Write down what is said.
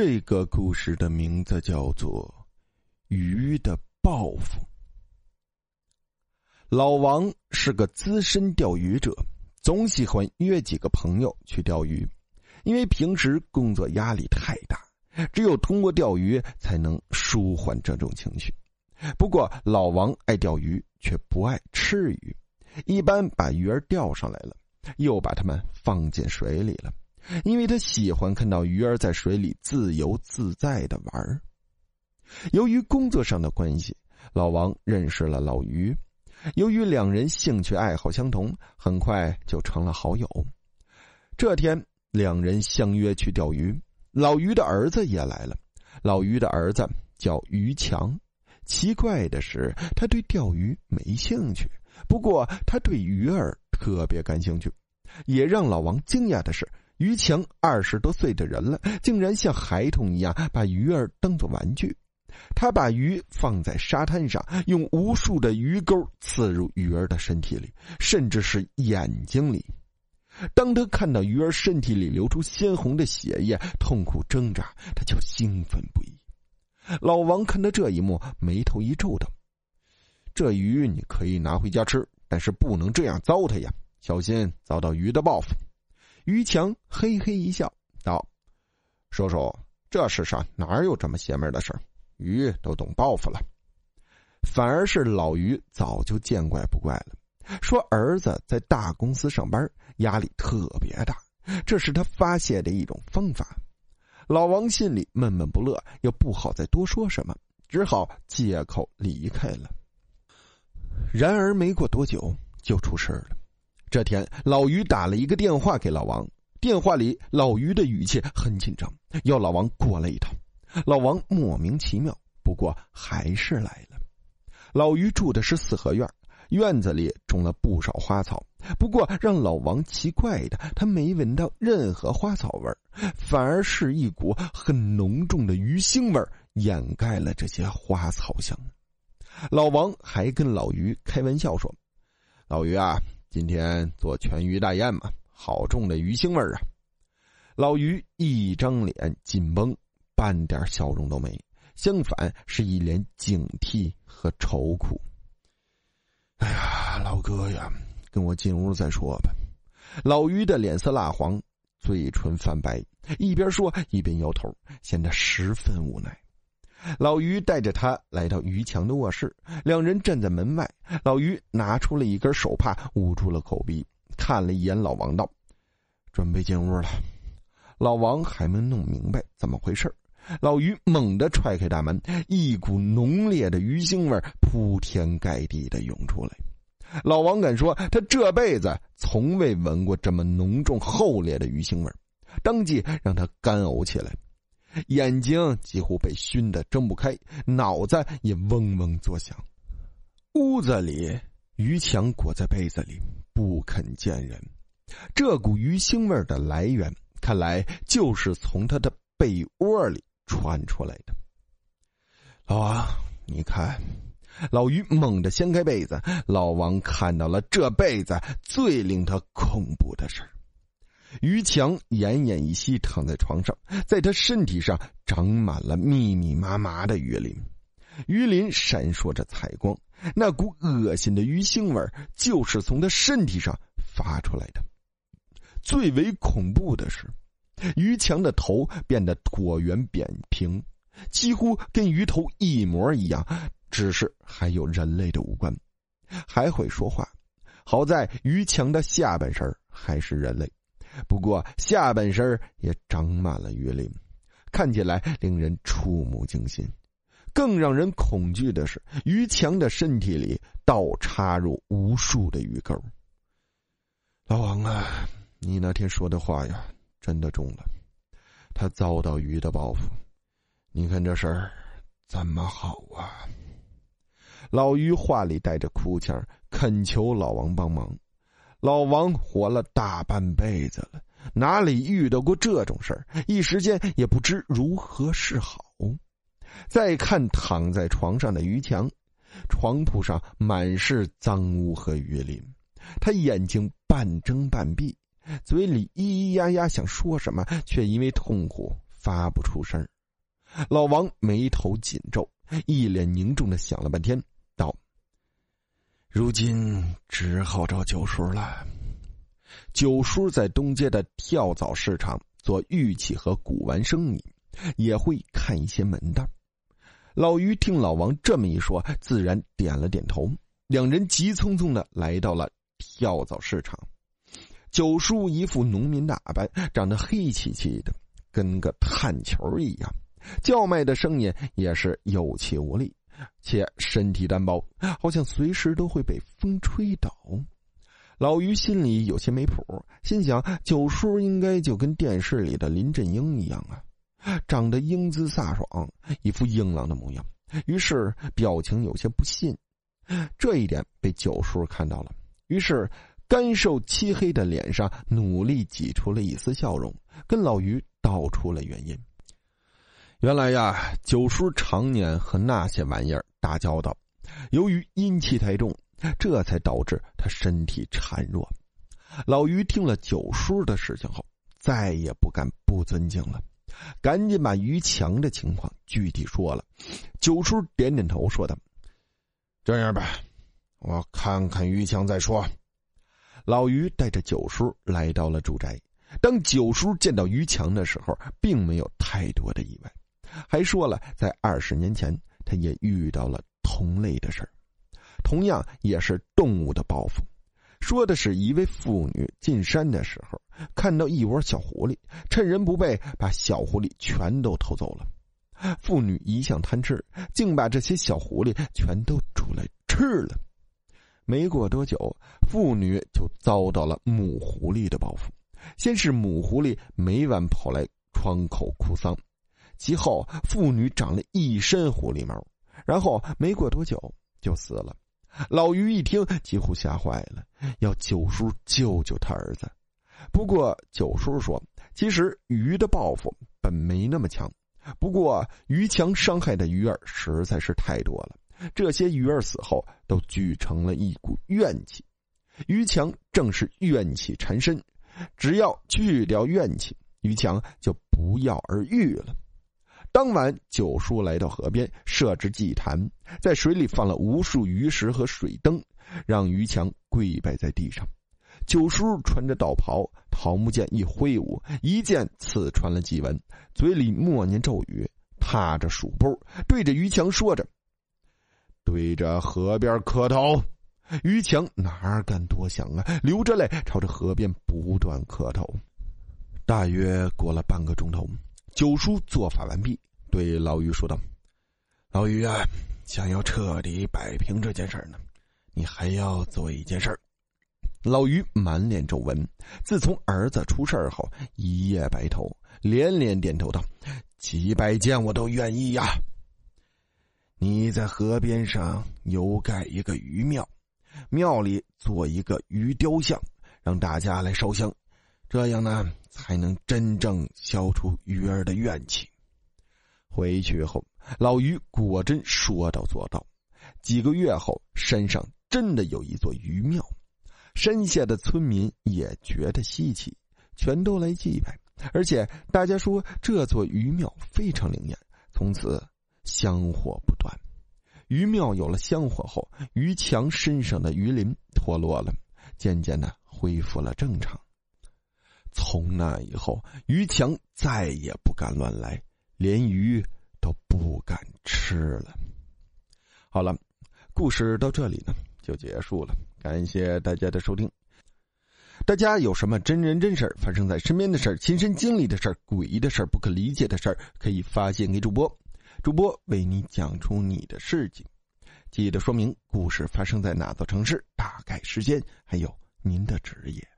这个故事的名字叫做《鱼的报复》。老王是个资深钓鱼者，总喜欢约几个朋友去钓鱼，因为平时工作压力太大，只有通过钓鱼才能舒缓这种情绪。不过，老王爱钓鱼，却不爱吃鱼，一般把鱼儿钓上来了，又把它们放进水里了。因为他喜欢看到鱼儿在水里自由自在的玩儿由于工作上的关系，老王认识了老于。由于两人兴趣爱好相同，很快就成了好友。这天，两人相约去钓鱼。老于的儿子也来了。老于的儿子叫于强。奇怪的是，他对钓鱼没兴趣，不过他对鱼儿特别感兴趣。也让老王惊讶的是。于强二十多岁的人了，竟然像孩童一样把鱼儿当做玩具。他把鱼放在沙滩上，用无数的鱼钩刺入鱼儿的身体里，甚至是眼睛里。当他看到鱼儿身体里流出鲜红的血液，痛苦挣扎，他就兴奋不已。老王看到这一幕，眉头一皱，道：“这鱼你可以拿回家吃，但是不能这样糟蹋呀，小心遭到鱼的报复。”于强嘿嘿一笑，道：“叔叔，这世上哪有这么邪门的事儿鱼都懂报复了。”反而是老于早就见怪不怪了，说：“儿子在大公司上班，压力特别大，这是他发泄的一种方法。”老王心里闷闷不乐，又不好再多说什么，只好借口离开了。然而没过多久，就出事了。这天，老于打了一个电话给老王。电话里，老于的语气很紧张，要老王过来一趟。老王莫名其妙，不过还是来了。老于住的是四合院，院子里种了不少花草。不过让老王奇怪的，他没闻到任何花草味反而是一股很浓重的鱼腥味掩盖了这些花草香。老王还跟老于开玩笑说：“老于啊。”今天做全鱼大宴嘛，好重的鱼腥味儿啊！老于一张脸紧绷，半点笑容都没，相反是一脸警惕和愁苦。哎呀，老哥呀，跟我进屋再说吧。老于的脸色蜡黄，嘴唇泛白，一边说一边摇头，显得十分无奈。老于带着他来到于强的卧室，两人站在门外。老于拿出了一根手帕，捂住了口鼻，看了一眼老王，道：“准备进屋了。”老王还没弄明白怎么回事老于猛地踹开大门，一股浓烈的鱼腥味铺天盖地的涌出来。老王敢说，他这辈子从未闻过这么浓重厚烈的鱼腥味当即让他干呕起来。眼睛几乎被熏得睁不开，脑子也嗡嗡作响。屋子里，于强裹在被子里不肯见人。这股鱼腥味的来源，看来就是从他的被窝里传出来的。老王，你看，老于猛地掀开被子，老王看到了这辈子最令他恐怖的事儿。于强奄奄一息，躺在床上，在他身体上长满了密密麻麻的鱼鳞，鱼鳞闪烁着彩光，那股恶心的鱼腥味就是从他身体上发出来的。最为恐怖的是，于强的头变得椭圆扁平，几乎跟鱼头一模一样，只是还有人类的五官，还会说话。好在于强的下半身还是人类。不过下半身也长满了鱼鳞，看起来令人触目惊心。更让人恐惧的是，于强的身体里倒插入无数的鱼钩。老王啊，你那天说的话呀，真的中了。他遭到鱼的报复，你看这事儿怎么好啊？老于话里带着哭腔，恳求老王帮忙。老王活了大半辈子了，哪里遇到过这种事儿？一时间也不知如何是好。再看躺在床上的于强，床铺上满是脏污和鱼鳞，他眼睛半睁半闭，嘴里咿咿呀呀想说什么，却因为痛苦发不出声老王眉头紧皱，一脸凝重的想了半天，道：“如今只好找九叔了。九叔在东街的跳蚤市场做玉器和古玩生意，也会看一些门道。”老于听老王这么一说，自然点了点头。两人急匆匆的来到了跳蚤市场。九叔一副农民打扮，长得黑漆漆的，跟个炭球一样，叫卖的声音也是有气无力，且身体单薄，好像随时都会被风吹倒。老于心里有些没谱，心想：九叔应该就跟电视里的林正英一样啊，长得英姿飒爽，一副硬朗的模样。于是表情有些不信，这一点被九叔看到了，于是。干瘦漆黑的脸上努力挤出了一丝笑容，跟老于道出了原因。原来呀，九叔常年和那些玩意儿打交道，由于阴气太重，这才导致他身体孱弱。老于听了九叔的事情后，再也不敢不尊敬了，赶紧把于强的情况具体说了。九叔点点头，说道：“这样吧，我看看于强再说。”老于带着九叔来到了住宅。当九叔见到于强的时候，并没有太多的意外，还说了在二十年前他也遇到了同类的事儿，同样也是动物的报复。说的是一位妇女进山的时候，看到一窝小狐狸，趁人不备把小狐狸全都偷走了。妇女一向贪吃，竟把这些小狐狸全都煮来吃了。没过多久，妇女就遭到了母狐狸的报复。先是母狐狸每晚跑来窗口哭丧，其后妇女长了一身狐狸毛，然后没过多久就死了。老于一听，几乎吓坏了，要九叔救救他儿子。不过九叔说，其实鱼的报复本没那么强，不过于强伤害的鱼儿实在是太多了。这些鱼儿死后都聚成了一股怨气，于强正是怨气缠身，只要去掉怨气，于强就不药而愈了。当晚，九叔来到河边设置祭坛，在水里放了无数鱼食和水灯，让于强跪拜在地上。九叔穿着道袍，桃木剑一挥舞，一剑刺穿了祭文，嘴里默念咒语，踏着鼠步，对着于强说着。对着河边磕头，于强哪敢多想啊，流着泪朝着河边不断磕头。大约过了半个钟头，九叔做法完毕，对老于说道：“老于啊，想要彻底摆平这件事呢，你还要做一件事。”老于满脸皱纹，自从儿子出事后，一夜白头，连连点头道：“几百件我都愿意呀。”你在河边上有盖一个鱼庙，庙里做一个鱼雕像，让大家来烧香，这样呢才能真正消除鱼儿的怨气。回去后，老于果真说到做到。几个月后，山上真的有一座鱼庙，山下的村民也觉得稀奇，全都来祭拜，而且大家说这座鱼庙非常灵验，从此。香火不断，鱼庙有了香火后，于强身上的鱼鳞脱落了，渐渐的恢复了正常。从那以后，于强再也不敢乱来，连鱼都不敢吃了。好了，故事到这里呢就结束了，感谢大家的收听。大家有什么真人真事发生在身边的事亲身经历的事诡异的事不可理解的事可以发现给主播。主播为你讲出你的事情，记得说明故事发生在哪座城市、大概时间，还有您的职业。